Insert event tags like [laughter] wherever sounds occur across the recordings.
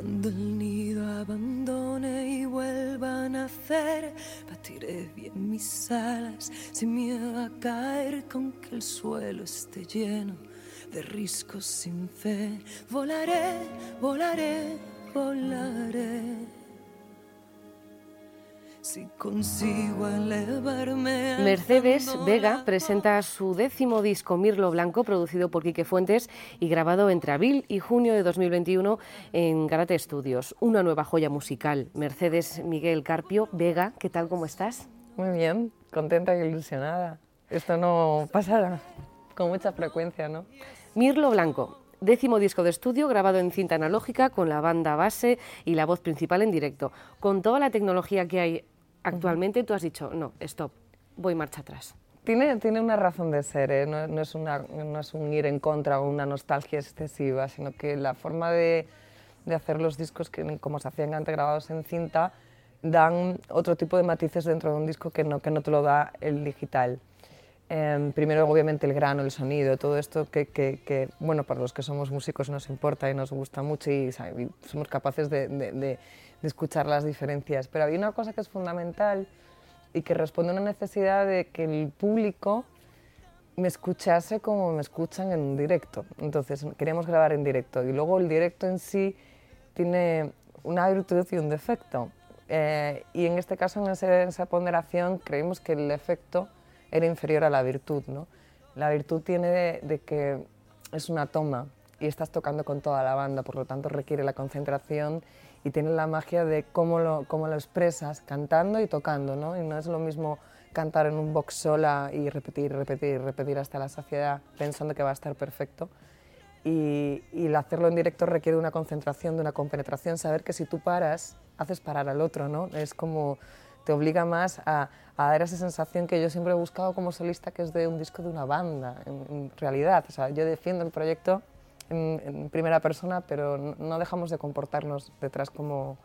Cuando el nido abandone y vuelva a nacer, batiré bien mis alas sin miedo a caer con que el suelo esté lleno de riscos sin fe. Volaré, volaré, volaré. Si consigo elevarme. Mercedes Vega presenta su décimo disco Mirlo Blanco, producido por Quique Fuentes y grabado entre abril y junio de 2021 en Garate Studios. Una nueva joya musical. Mercedes Miguel Carpio Vega, ¿qué tal? ¿Cómo estás? Muy bien, contenta y ilusionada. Esto no pasa con mucha frecuencia, ¿no? Mirlo Blanco, décimo disco de estudio grabado en cinta analógica con la banda base y la voz principal en directo. Con toda la tecnología que hay actualmente tú has dicho, no, stop, voy marcha atrás. Tiene, tiene una razón de ser, ¿eh? no, es una, no, es un ir en contra o una nostalgia excesiva, sino que la forma de, de hacer los discos, que como se hacían antes grabados en cinta, dan otro tipo de matices dentro de un disco que no, que no te lo da el digital. Em, primero, obviamente, el grano, el sonido, todo esto que, que, que, bueno, para los que somos músicos nos importa y nos gusta mucho y, somos capaces de, de, de, escuchar las diferencias. Pero había una cosa que es fundamental y que responde a una necesidad de que el público me escuchase como me escuchan en directo. Entonces, queríamos grabar en directo y luego el directo en sí tiene una virtud y un defecto. Eh, y en este caso, en esa ponderación, creímos que el efecto era inferior a la virtud. ¿no? La virtud tiene de, que es una toma y estás tocando con toda la banda, por lo tanto requiere la concentración y tiene la magia de cómo lo, cómo lo expresas cantando y tocando. ¿no? Y no es lo mismo cantar en un box sola y repetir, repetir, repetir hasta la saciedad pensando que va a estar perfecto. Y, y hacerlo en directo requiere una concentración, de una compenetración, saber que si tú paras, haces parar al otro, ¿no? Es como te obliga más a, a, dar esa sensación que yo siempre he buscado como solista, que es de un disco de una banda, en, realidad. O sea, yo defiendo el proyecto en, primera persona, pero no, dejamos de comportarnos detrás como,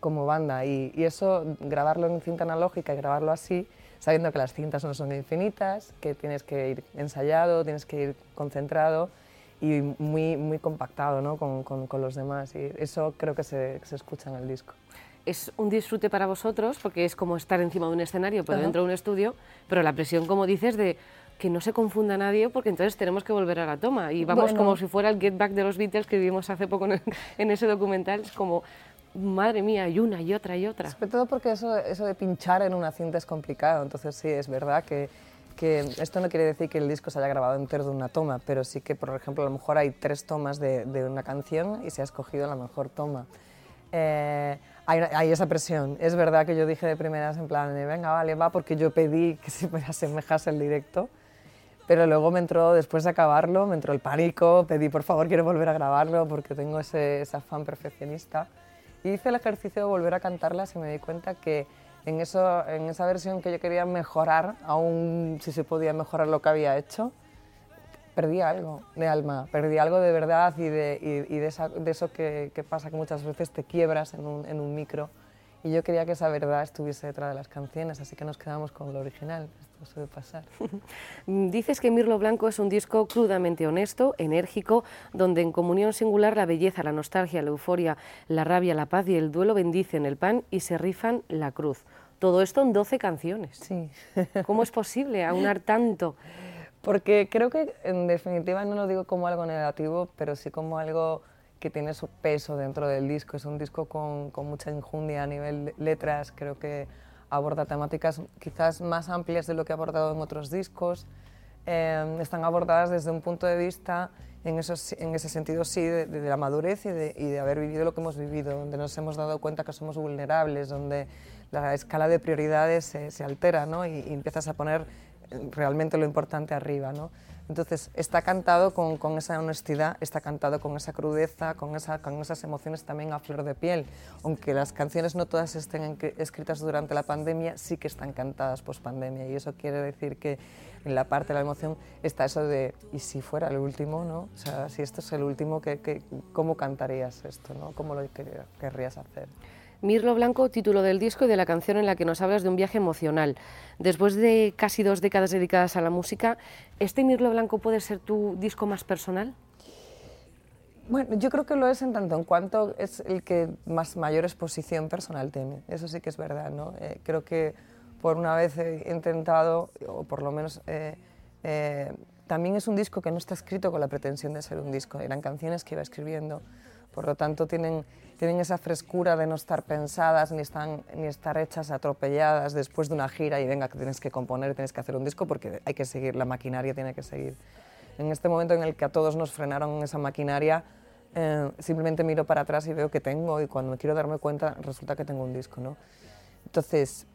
como banda. Y, y, eso, grabarlo en cinta analógica y grabarlo así, sabiendo que las cintas no son infinitas, que tienes que ir ensayado, tienes que ir concentrado y muy, muy compactado ¿no? con, con, con los demás. Y eso creo que se, se escucha en el disco es un disfrute para vosotros porque es como estar encima de un escenario, pero dentro de un estudio, pero la presión, como dices, de que no se confunda nadie porque entonces tenemos que volver a la toma y vamos como si fuera el Get Back de los Beatles que vivimos hace poco en, ese documental, es como madre mía, y una y otra y otra. Sobre todo porque eso, eso de pinchar en una cinta es complicado, entonces sí, es verdad que, que esto no quiere decir que el disco se haya grabado entero de una toma, pero sí que, por ejemplo, a lo mejor hay tres tomas de, de una canción y se ha escogido la mejor toma. Eh, hay, esa presión. Es verdad que yo dije de primeras en plan, venga, vale, va, porque yo pedí que se me asemejase el directo, pero luego me entró, después de acabarlo, me entró el pánico, pedí, por favor, quiero volver a grabarlo porque tengo ese, ese afán perfeccionista. Y hice el ejercicio de volver a cantarlas y me di cuenta que en, eso, en esa versión que yo quería mejorar, aún si se podía mejorar lo que había hecho, perdí algo de alma, perdí algo de verdad y de, y, de, eso que, pasa que muchas veces te quiebras en un, en un, micro. Y yo quería que esa verdad estuviese detrás de las canciones, así que nos quedamos con lo original. Esto suele pasar. [laughs] Dices que Mirlo Blanco es un disco crudamente honesto, enérgico, donde en comunión singular la belleza, la nostalgia, la euforia, la rabia, la paz y el duelo bendicen el pan y se rifan la cruz. Todo esto en 12 canciones. Sí. [laughs] ¿Cómo es posible aunar tanto? Porque creo que en definitiva no lo digo como algo negativo, pero sí como algo que tiene su peso dentro del disco. Es un disco con, con mucha injundia a nivel letras, creo que aborda temáticas quizás más amplias de lo que ha abordado en otros discos. Eh, están abordadas desde un punto de vista, en, esos, en ese sentido sí, de, de la madurez y de, y de, haber vivido lo que hemos vivido, donde nos hemos dado cuenta que somos vulnerables, donde la escala de prioridades se, se altera ¿no? y, y empiezas a poner realmente lo importante arriba. ¿no? Entonces, está cantado con, con, esa honestidad, está cantado con esa crudeza, con, esa, con esas emociones también a flor de piel. Aunque las canciones no todas estén escritas durante la pandemia, sí que están cantadas post pandemia. Y eso quiere decir que en la parte de la emoción está eso de, ¿y si fuera el último? ¿no? O sea, si esto es el último, ¿qué, qué, cómo cantarías esto? ¿no? ¿Cómo lo querrías hacer? Mirlo Blanco, título del disco y de la canción en la que nos hablas de un viaje emocional. Después de casi dos décadas dedicadas a la música, ¿este Mirlo Blanco puede ser tu disco más personal? Bueno, yo creo que lo es en tanto en cuanto es el que más mayor exposición personal tiene. Eso sí que es verdad, ¿no? Eh, creo que por una vez he intentado, o por lo menos eh, eh, también es un disco que no está escrito con la pretensión de ser un disco, eran canciones que iba escribiendo, por lo tanto tienen, tienen esa frescura de no estar pensadas ni, están, ni estar hechas atropelladas después de una gira y venga que tienes que componer, tienes que hacer un disco porque hay que seguir, la maquinaria tiene que seguir. En este momento en el que a todos nos frenaron esa maquinaria, eh, simplemente miro para atrás y veo que tengo y cuando quiero darme cuenta resulta que tengo un disco, ¿no? Entonces,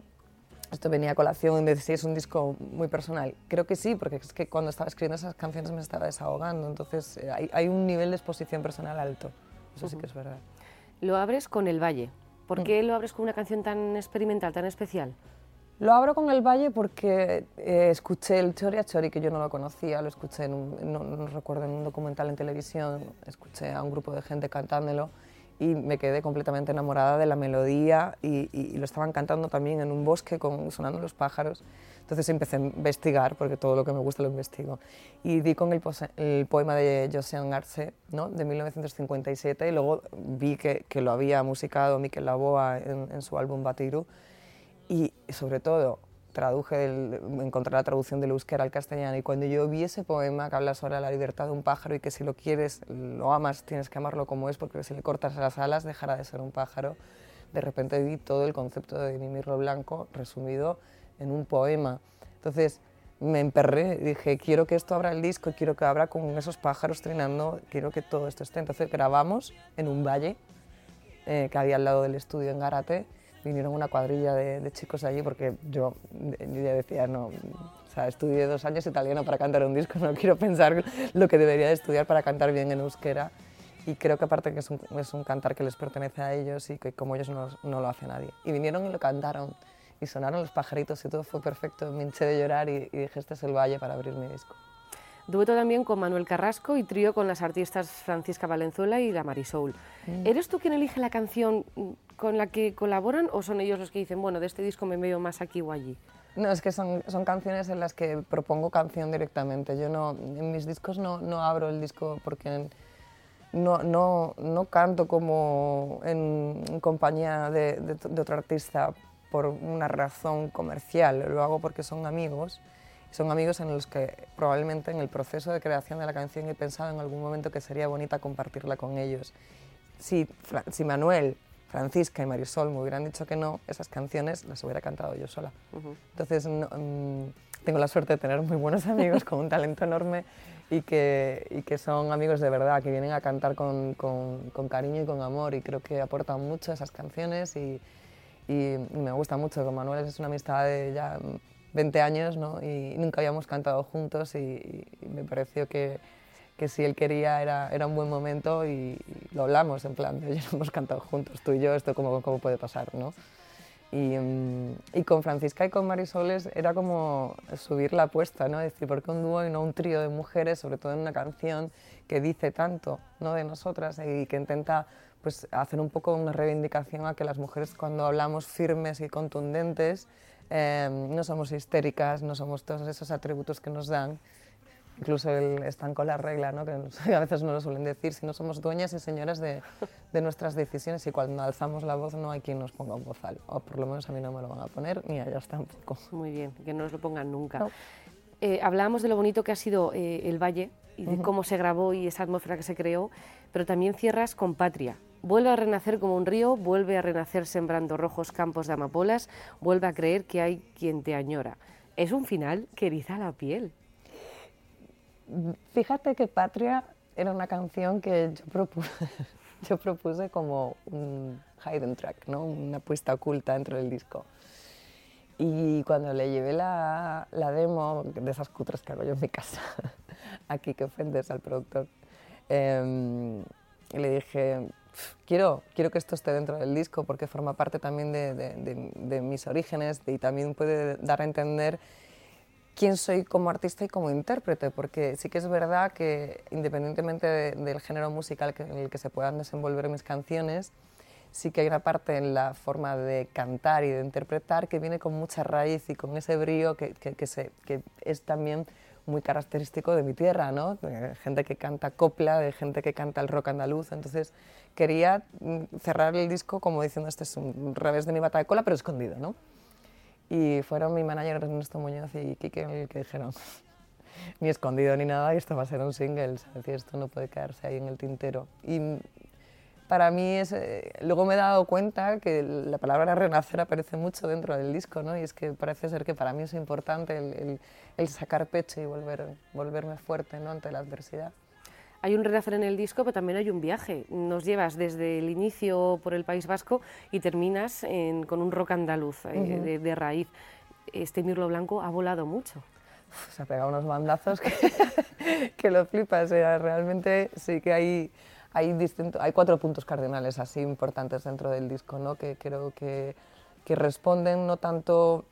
esto venía a colación de si es un disco muy personal. Creo que sí, porque es que cuando estaba escribiendo esas canciones me estaba desahogando, entonces eh, hay, un nivel de exposición personal alto, eso sí que es verdad. Lo abres con El Valle. ¿Por mm. qué lo abres con una canción tan experimental, tan especial? Lo abro con El Valle porque eh, escuché el Chori a Chori, que yo no lo conocía, lo escuché, en un, no, no, recuerdo, en un documental en televisión, escuché a un grupo de gente cantándolo y me quedé completamente enamorada de la melodía y, lo estaban cantando también en un bosque con, sonando los pájaros. Entonces empecé a investigar, porque todo lo que me gusta lo investigo. Y di con el, poema de José Arce, ¿no? de 1957, y luego vi que, que lo había musicado Miquel Laboa en, en su álbum Batiru. Y sobre todo, traduje, el, encontré la traducción del euskera al castellano y cuando yo vi ese poema que habla sobre la libertad de un pájaro y que si lo quieres, lo amas, tienes que amarlo como es porque si le cortas las alas dejará de ser un pájaro, de repente vi todo el concepto de Mimirlo Blanco resumido en un poema. Entonces me emperré dije, quiero que esto abra el disco, quiero que abra con esos pájaros trinando, quiero que todo esto esté. Entonces grabamos en un valle eh, que había al lado del estudio en Garate vinieron una cuadrilla de, chicos allí porque yo, ya decía, no, o sea, estudié dos años italiano para cantar un disco, no quiero pensar lo que debería de estudiar para cantar bien en euskera. Y creo que aparte que es un, es un cantar que les pertenece a ellos y que como ellos no, no, lo hace nadie. Y vinieron y lo cantaron y sonaron los pajaritos y todo fue perfecto. Me hinché de llorar y, y dije, este es el valle para abrir mi disco. Dueto también con Manuel Carrasco y trío con las artistas Francisca Valenzuela y la Marisol. Mm. ¿Eres tú quien elige la canción con la que colaboran o son ellos los que dicen, bueno, de este disco me veo más aquí o allí? No, es que son, son canciones en las que propongo canción directamente. Yo no, en mis discos no, no abro el disco porque no, no, no canto como en, compañía de, de, de otro artista por una razón comercial, lo hago porque son amigos son amigos en los que probablemente en el proceso de creación de la canción he pensado en algún momento que sería bonita compartirla con ellos. Si, si Manuel, Francisca y Marisol me hubieran dicho que no, esas canciones las hubiera cantado yo sola. Entonces mm, tengo la suerte de tener muy buenos [laughs] amigos con un talento enorme y que, y que son amigos de verdad, que vienen a cantar con, con, con, cariño y con amor y creo que aportan mucho esas canciones y, y me gusta mucho. Con Manuel es una amistad de ya 20 años ¿no? y nunca habíamos cantado juntos y, me pareció que, que, si él quería era, era un buen momento y, lo hablamos en plan, oye, no hemos cantado juntos, tú y yo, esto cómo, cómo puede pasar, ¿no? Y, mm, y, con Francisca y con Marisoles era como subir la apuesta, ¿no? Es decir, ¿por qué un dúo y no un trío de mujeres, sobre todo en una canción que dice tanto ¿no? de nosotras y que intenta pues, hacer un poco una reivindicación a que las mujeres cuando hablamos firmes y contundentes Em, no somos histéricas, no somos todos esos atributos que nos dan, incluso el están con la regla, ¿no? que [laughs] a veces no lo suelen decir, si no somos dueñas y señoras de, de, nuestras decisiones y cuando alzamos la voz no hay quien nos ponga un bozal, o por lo menos a mí no me lo van a poner, ni a ellas tampoco. Muy bien, que no nos lo pongan nunca. Eh, hablábamos de lo bonito que ha sido eh, el Valle y de cómo se grabó y esa atmósfera que se creó, pero también cierras con Patria, Vuelve a renacer como un río, vuelve a renacer sembrando rojos campos de amapolas, vuelve a creer que hay quien te añora. Es un final que eriza la piel. Fíjate que Patria era una canción que yo propuse, [laughs] yo propuse como un hidden track, ¿no? una puesta oculta dentro del disco. Y cuando le llevé la, demo, de esas cutres que hago yo en mi casa, [laughs] aquí que ofendes al productor, eh, le dije, quiero, quiero que esto esté dentro del disco porque forma parte también de, mis orígenes y también puede dar a entender quién soy como artista y como intérprete, porque sí que es verdad que independientemente del género musical en el que se puedan desenvolver mis canciones, sí que hay una parte en la forma de cantar y de interpretar que viene con mucha raíz y con ese brío que, que es también muy característico de mi tierra, ¿no? De gente que canta copla, de gente que canta el rock andaluz, entonces quería mm, cerrar el disco como diciendo este es un revés de mi bata de cola, pero escondido, ¿no? Y fueron mi manager Ernesto Muñoz y Kike el que dijeron, ni escondido ni nada, y esto va a ser un single, ¿sabes? Esto no puede quedarse ahí en el tintero. Y para mí es... Eh, luego me he dado cuenta que la palabra renacer aparece mucho dentro del disco, ¿no? Y es que parece ser que para mí es importante el, el, sacar pecho y volver, volverme fuerte ¿no? ante la adversidad. Hay un renacer en el disco, pero también hay un viaje. Nos llevas desde el inicio por el País Vasco y terminas con un rock andaluz eh, de, raíz. Este Mirlo Blanco ha volado mucho. se ha pegado unos bandazos que, [laughs] que lo flipas. realmente sí que hay hay, hay cuatro puntos cardinales así importantes dentro del disco, ¿no? que creo que, que responden no tanto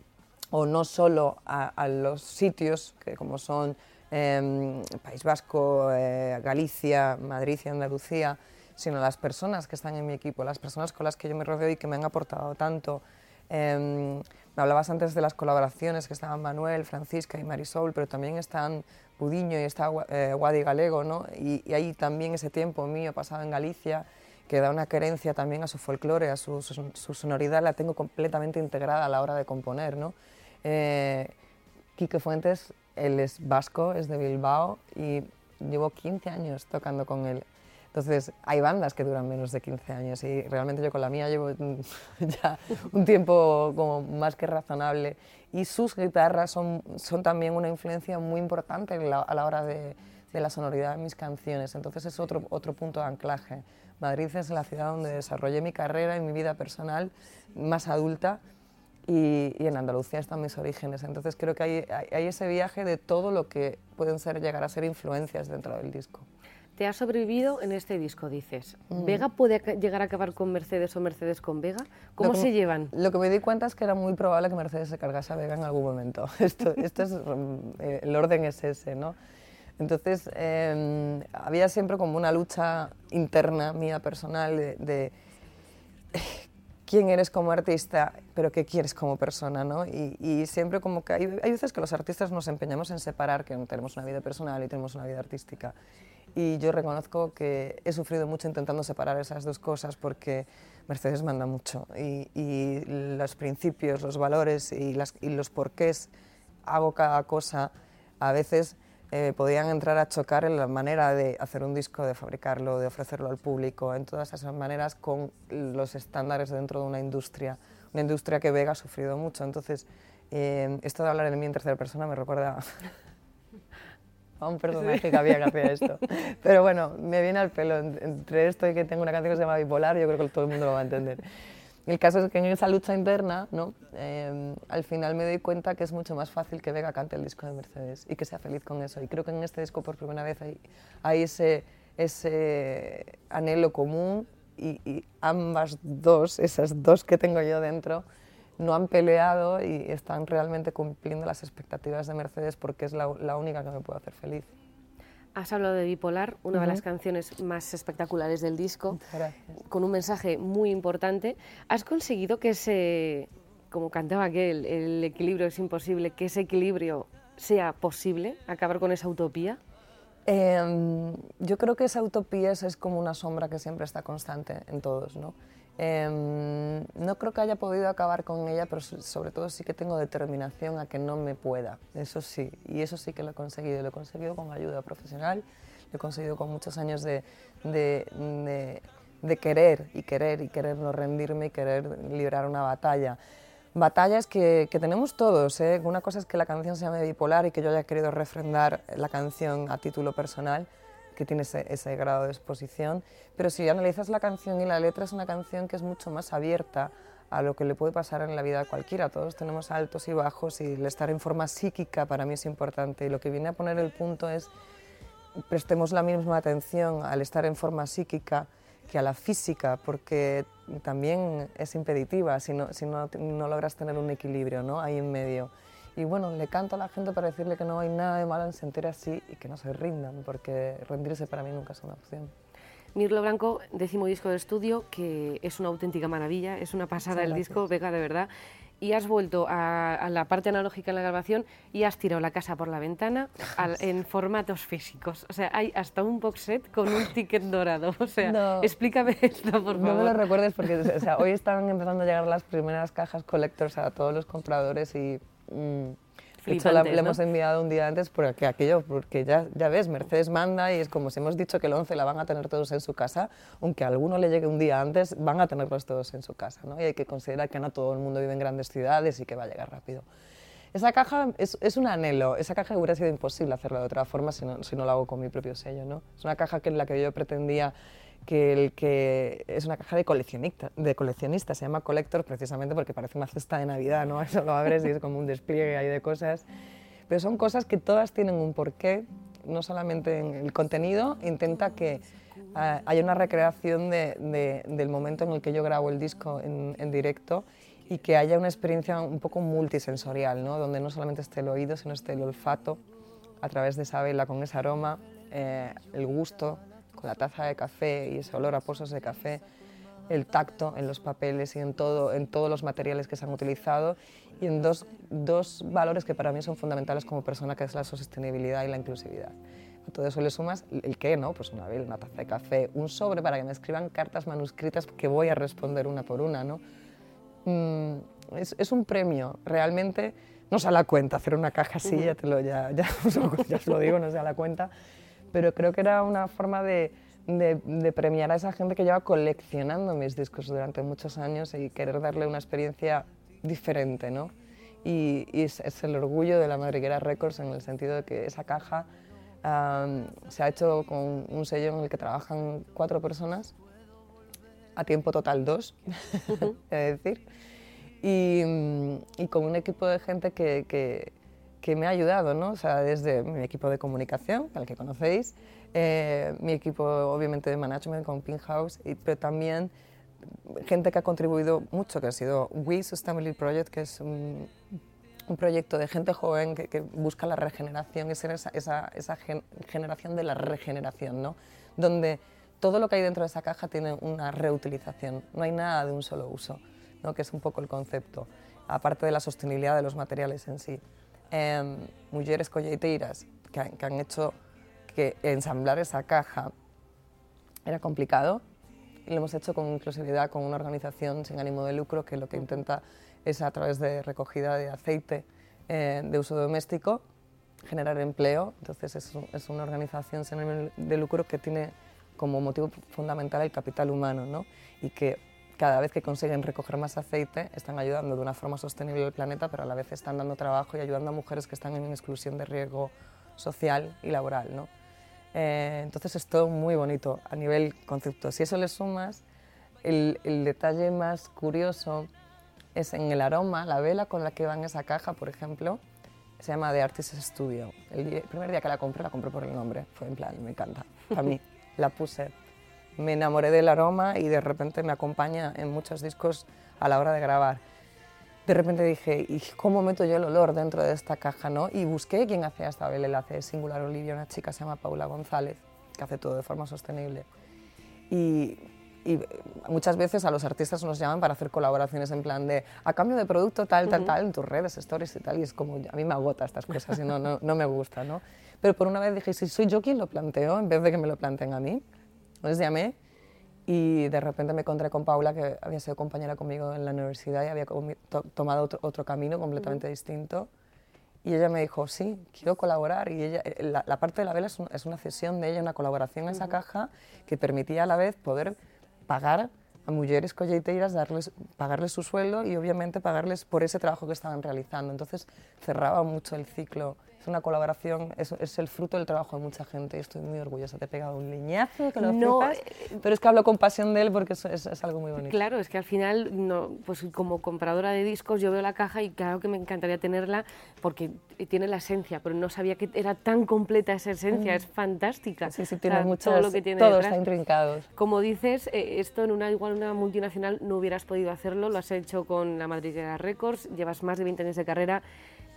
o no solo a, los sitios, que como son em, País Vasco, eh, Galicia, Madrid y Andalucía, sino a las personas que están en mi equipo, las personas con las que yo me rodeo y que me han aportado tanto. Em, me hablabas antes de las colaboraciones que estaban Manuel, Francisca y Marisol, pero también están Y está eh, Guadi Galego, ¿no? Y, y, ahí también ese tiempo mío pasado en Galicia, que da una querencia también a su folclore, a su, su, sonoridad, la tengo completamente integrada a la hora de componer, ¿no? Eh, Quique Fuentes, él es vasco, es de Bilbao y llevo 15 años tocando con él. Entonces, hay bandas que duran menos de 15 años y realmente yo con la mía llevo [laughs] ya un tiempo como más que razonable y sus guitarras son, son también una influencia muy importante a la hora de, de, la sonoridad de mis canciones. Entonces es otro, otro punto de anclaje. Madrid es la ciudad donde desarrollé mi carrera y mi vida personal más adulta y, y en Andalucía están mis orígenes. Entonces creo que hay, hay, hay ese viaje de todo lo que pueden ser, llegar a ser influencias dentro del disco te ha sobrevivido en este disco, dices. Mm. ¿Vega puede llegar a acabar con Mercedes o Mercedes con Vega? ¿Cómo se llevan? Lo que me di cuenta es que era muy probable que Mercedes se cargase a Vega en algún momento. [laughs] Esto, esto es, mm, eh, el orden es ese, ¿no? Entonces, em, había siempre como una lucha interna mía personal de, quién eres como artista, pero qué quieres como persona, ¿no? Y, y siempre como que hay, hay veces que los artistas nos empeñamos en separar que tenemos una vida personal y tenemos una vida artística y yo reconozco que he sufrido mucho intentando separar esas dos cosas porque Mercedes manda mucho y, y los principios, los valores y, las, y, los porqués hago cada cosa a veces eh, podían entrar a chocar en la manera de hacer un disco, de fabricarlo, de ofrecerlo al público, en todas esas maneras con los estándares dentro de una industria, una industria que Vega ha sufrido mucho. Entonces, eh, esto de hablar de mí en tercera persona me recuerda a un personaje que había que hacer esto. [laughs] Pero bueno, me viene al pelo. Entre esto y que tengo una canción que se llama Bipolar, yo creo que todo el mundo lo va a entender. El caso es que en esa lucha interna, ¿no? Em, al final me doy cuenta que es mucho más fácil que Vega cante el disco de Mercedes y que sea feliz con eso. Y creo que en este disco por primera vez hay, hay ese, ese anhelo común y, y ambas dos, esas dos que tengo yo dentro, no han peleado y están realmente cumpliendo las expectativas de Mercedes porque es la, única que me puede hacer feliz. Has hablado de Bipolar, una de las canciones más espectaculares del disco, con un mensaje muy importante. ¿Has conseguido que ese, como cantaba aquel, el equilibrio es imposible, que ese equilibrio sea posible, acabar con esa utopía? Em, yo creo que esa utopía es como una sombra que siempre está constante en todos, ¿no? Em, no creo que haya podido acabar con ella, pero sobre todo sí que tengo determinación a que no me pueda, eso sí, y eso sí que lo he conseguido, lo he conseguido con ayuda profesional, lo he conseguido con muchos años de, de, de, querer y querer y querer no rendirme y querer librar una batalla. Batallas que, tenemos todos, ¿eh? una cosa es que la canción se llame bipolar y que yo haya querido refrendar la canción a título personal, que tiene ese, grado de exposición, pero si analizas la canción y la letra es una canción que es mucho más abierta a lo que le puede pasar en la vida a cualquiera. Todos tenemos altos y bajos y el estar en forma psíquica para mí es importante y lo que viene a poner el punto es prestemos la misma atención al estar en forma psíquica que a la física, porque también es impeditiva si no, si no, no logras tener un equilibrio ¿no? ahí en medio. Y bueno, le canto a la gente para decirle que no hay nada de malo en sentir así y que no se rindan, porque rendirse para mí nunca es una opción. Mirlo Blanco, décimo disco de estudio, que es una auténtica maravilla, es una pasada el disco, Vega, de verdad. y has vuelto a, la parte analógica en la grabación y has tirado la casa por la ventana en formatos físicos. O sea, hay hasta un box set con un ticket dorado. O sea, explícame esto, por favor. No me lo recuerdes porque o sea, hoy están empezando a llegar las primeras cajas collectors a todos los compradores y... Mm, de hecho, le hemos enviado un día antes porque aquello, porque ya, ya ves, Mercedes manda y es como si hemos dicho que el 11 la van a tener todos en su casa, aunque a alguno le llegue un día antes, van a tenerlos todos en su casa, ¿no? Y hay que considerar que no todo el mundo vive en grandes ciudades y que va a llegar rápido. Esa caja es, es un anhelo, esa caja hubiera sido imposible hacerla de otra forma si no, si no lo hago con mi propio sello, ¿no? Es una caja que en la que yo pretendía que, el que es una caja de coleccionista, de coleccionista, se llama Collector precisamente porque parece una cesta de Navidad, ¿no? [laughs] Eso lo abres y es como un despliegue ahí de cosas. Pero son cosas que todas tienen un porqué, no solamente en el contenido, intenta que uh, haya una recreación de, del momento en el que yo grabo el disco en, en, directo y que haya una experiencia un poco multisensorial, ¿no? donde no solamente esté el oído, sino esté el olfato a través de esa vela con ese aroma, eh, el gusto, la taza de café y ese olor a pozos de café, el tacto en los papeles y en, todo, en todos los materiales que se han utilizado y en dos, dos valores que para mí son fundamentales como persona, que es la sostenibilidad y la inclusividad. A todo eso le sumas el qué, ¿no? Pues una vela, una taza de café, un sobre para que me escriban cartas manuscritas que voy a responder una por una, ¿no? Mm, es, es, un premio, realmente no se da la cuenta hacer una caja así, ya, te lo, ya, ya, ya os lo digo, no se da la cuenta, pero creo que era una forma de, de, premiar a esa gente que lleva coleccionando mis discos durante muchos años y querer darle una experiencia diferente, ¿no? Y, es, el orgullo de la Madriguera Records en el sentido de que esa caja se ha hecho con un sello en el que trabajan cuatro personas, a tiempo total dos, es [laughs] decir, y, y, con un equipo de gente que, que que me ha ayudado, ¿no? O sea, desde mi equipo de comunicación, al que conocéis, eh, mi equipo obviamente de management con Pinhouse, y, pero también gente que ha contribuido mucho, que ha sido We Sustainability Project, que es un, un proyecto de gente joven que, que, busca la regeneración y ser esa, esa, esa generación de la regeneración, ¿no? Donde todo lo que hay dentro de esa caja tiene una reutilización, no hay nada de un solo uso, ¿no? que es un poco el concepto, aparte de la sostenibilidad de los materiales en sí eh, mujeres colleiteiras que, que, han hecho que ensamblar esa caja era complicado y lo hemos hecho con inclusividad con una organización sin ánimo de lucro que lo que intenta es a través de recogida de aceite eh, de uso doméstico generar empleo. Entonces es, es, una organización sin ánimo de lucro que tiene como motivo fundamental el capital humano ¿no? y que cada vez que consiguen recoger más aceite, están ayudando de una forma sostenible al planeta, pero a la vez están dando trabajo y ayudando a mujeres que están en exclusión de riesgo social y laboral. ¿no? Eh, entonces es todo muy bonito a nivel concepto. Si eso le sumas, el, detalle más curioso es en el aroma, la vela con la que va en esa caja, por ejemplo, se llama The Artist Studio. El, el primer día que la compré, la compré por el nombre, fue en plan, me encanta. Para mí, la puse me enamoré del aroma y de repente me acompaña en muchos discos a la hora de grabar. De repente dije, ¿y cómo meto yo el olor dentro de esta caja? ¿no? Y busqué quién hacía esta vela, la hace Singular Olivia, una chica se llama Paula González, que hace todo de forma sostenible. Y, y, muchas veces a los artistas nos llaman para hacer colaboraciones en plan de a cambio de producto tal, tal, tal, en tus redes, stories y tal, y es como, a mí me agota estas cosas y no, no, no me gusta, ¿no? Pero por una vez dije, si soy yo quien lo planteo, en vez de que me lo planteen a mí, entonces llamé y de repente me encontré con Paula, que había sido compañera conmigo en la universidad y había tomado otro, otro, camino completamente distinto. Y ella me dijo, sí, quiero colaborar. Y ella, eh, la, la parte de la vela es, un, es, una cesión de ella, una colaboración en esa caja que permitía a la vez poder pagar a mujeres colleiteiras, darles, pagarles su sueldo y obviamente pagarles por ese trabajo que estaban realizando. Entonces cerraba mucho el ciclo es una colaboración, es, es, el fruto del trabajo de mucha gente y estoy muy orgullosa. Te he pegado un leñazo que lo no, flipas, eh, pero es que hablo con pasión de él porque es, es, es, algo muy bonito. Claro, es que al final, no, pues como compradora de discos, yo veo la caja y claro que me encantaría tenerla porque tiene la esencia, pero no sabía que era tan completa esa esencia, mm. es fantástica. Sí, sí, tiene o sea, mucho, todo lo que tiene todo está intrincado. Como dices, eh, esto en una igual una multinacional no hubieras podido hacerlo, lo has hecho con la Madriguera Records, llevas más de 20 años de carrera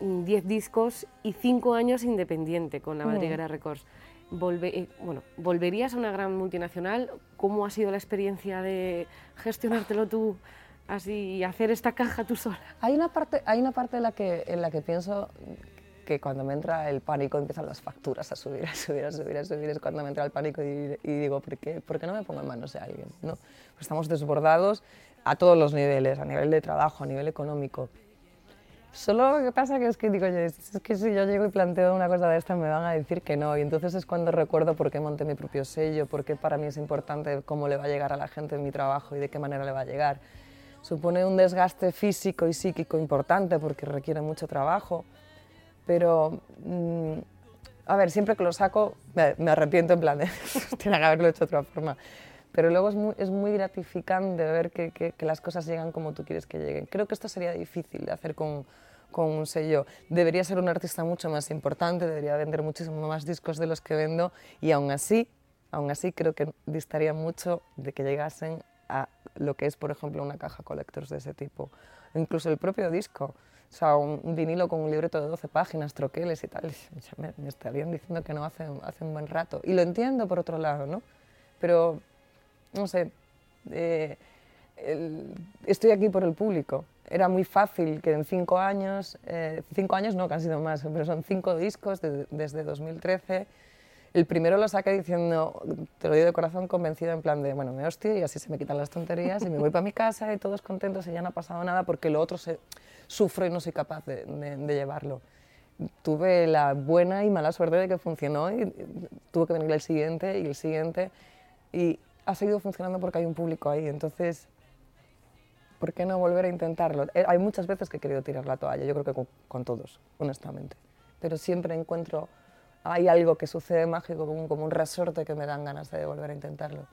10 discos y 5 años independiente con la Madriguera Records. Volve, eh, bueno, ¿Volverías a una gran multinacional? ¿Cómo ha sido la experiencia de gestionártelo tú así hacer esta caja tú sola? Hay una parte, hay una parte en, la que, en la que pienso que cuando me entra el pánico empiezan las facturas a subir, a subir, a subir, a subir. Es cuando me entra el pánico y, digo, ¿por qué, ¿por qué, no me pongo en manos de alguien? ¿no? Pues estamos desbordados a todos los niveles, a nivel de trabajo, a nivel económico. Solo lo que pasa que es que digo, es que si yo llego y planteo una cosa de esta me van a decir que no. Y entonces es cuando recuerdo por qué monté mi propio sello, por qué para mí es importante cómo le va a llegar a la gente mi trabajo y de qué manera le va a llegar. Supone un desgaste físico y psíquico importante porque requiere mucho trabajo. Pero, mm, a ver, siempre que lo saco me, arrepiento en plan de, [laughs] tiene que haberlo hecho de otra forma. Pero luego es muy, es muy gratificante ver que, que las cosas llegan como tú quieres que lleguen. Creo que esto sería difícil de hacer con con un sello. Debería ser un artista mucho más importante, debería vender muchísimo más discos de los que vendo y aún así, aún así creo que distaría mucho de que llegasen a lo que es, por ejemplo, una caja collectors de ese tipo. Incluso el propio disco. O sea, un, vinilo con un libreto de 12 páginas, troqueles y tal. [laughs] Me, me, estarían diciendo que no hace, hace un buen rato. Y lo entiendo por otro lado, ¿no? Pero, no sé, eh, estoy aquí por el público era muy fácil que en cinco años, eh, cinco años no, que han sido más, pero son cinco discos desde 2013. El primero lo saqué diciendo, te lo digo de corazón convencido en plan de, bueno, me hostio y así se me quitan las tonterías y me voy para mi casa y todos contentos y ya no ha pasado nada porque lo otro se, sufro y no soy capaz de, de, llevarlo. Tuve la buena y mala suerte de que funcionó y tuvo que venir el siguiente y el siguiente y ha seguido funcionando porque hay un público ahí. Entonces, ¿por qué no volver a intentarlo? Eh, hay muchas veces que he querido tirar la toalla, yo creo que con, todos, honestamente. Pero siempre encuentro, hay algo que sucede mágico, como, como un resorte que me dan ganas de volver a intentarlo.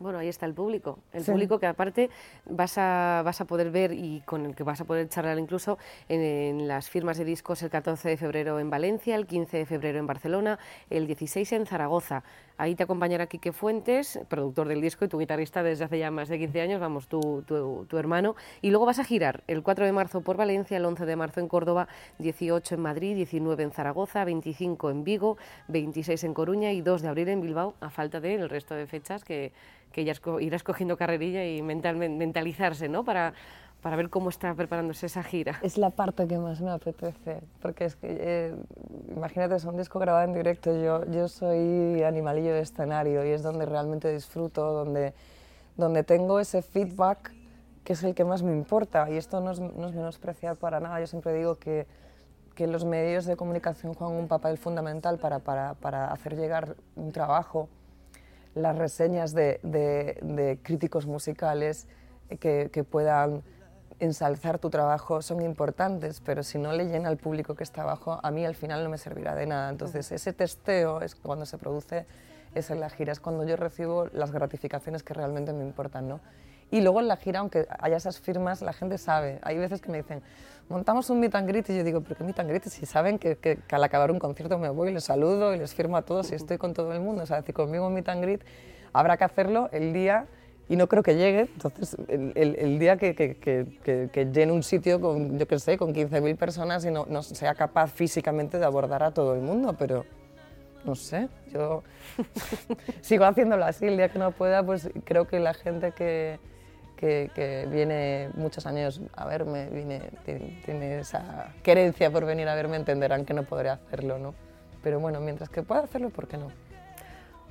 Bueno, ahí está el público. El público que aparte vas a, vas a poder ver y con el que vas a poder charlar incluso en, las firmas de discos el 14 de febrero en Valencia, el 15 de febrero en Barcelona, el 16 en Zaragoza. Ahí te acompañará Quique Fuentes, productor del disco y tu guitarrista desde hace ya más de 15 años, vamos, tu, tu, tu hermano. Y luego vas a girar el 4 de marzo por Valencia, el 11 de marzo en Córdoba, 18 en Madrid, 19 en Zaragoza, 25 en Vigo, 26 en Coruña y 2 de abril en Bilbao, a falta del resto de fechas que que ya irás cogiendo carrerilla y mental, mentalizarse, ¿no? Para, para ver cómo está preparándose esa gira. Es la parte que más me apetece, porque es que, eh, imagínate, es un disco grabado en directo, yo, yo soy animalillo de escenario y es donde realmente disfruto, donde, donde tengo ese feedback que es el que más me importa y esto no es, no es menospreciar para nada, yo siempre digo que, que los medios de comunicación juegan un papel fundamental para, para, para hacer llegar un trabajo las reseñas de, críticos musicales que, puedan ensalzar tu trabajo son importantes, pero si no le llena al público que está abajo, a mí al final no me servirá de nada. Entonces, ese testeo es cuando se produce, es en la gira, es cuando yo recibo las gratificaciones que realmente me importan, ¿no? Y luego en la gira, aunque haya esas firmas, la gente sabe. Hay veces que me dicen, montamos un meet and greet y yo digo, ¿pero qué meet and greet? Si saben que, que, al acabar un concierto me voy, les saludo y les firmo a todos y estoy con todo el mundo. O sea, si conmigo un meet and greet habrá que hacerlo el día y no creo que llegue. Entonces, el, el, día que, que, que, llene un sitio con, yo qué sé, con 15.000 personas y no, no sea capaz físicamente de abordar a todo el mundo, pero no sé, yo [laughs] sigo haciéndolo así. El día que no pueda, pues creo que la gente que que, viene muchos años a verme, viene, tiene, esa querencia por venir a verme, entenderán que no podré hacerlo, ¿no? Pero bueno, mientras que pueda hacerlo, ¿por qué no?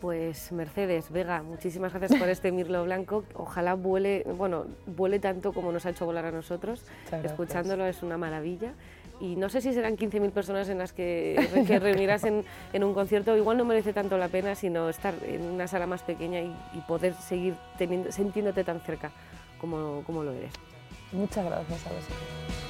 Pues Mercedes, Vega, muchísimas gracias por este Mirlo Blanco. Ojalá vuele, bueno, vuele tanto como nos ha hecho volar a nosotros. Escuchándolo es una maravilla. Y no sé si serán 15.000 personas en las que, [laughs] que reunirás en, en, un concierto. Igual no merece tanto la pena, sino estar en una sala más pequeña y, y poder seguir teniendo, sintiéndote tan cerca como, como lo eres. Muchas gracias a vosotros.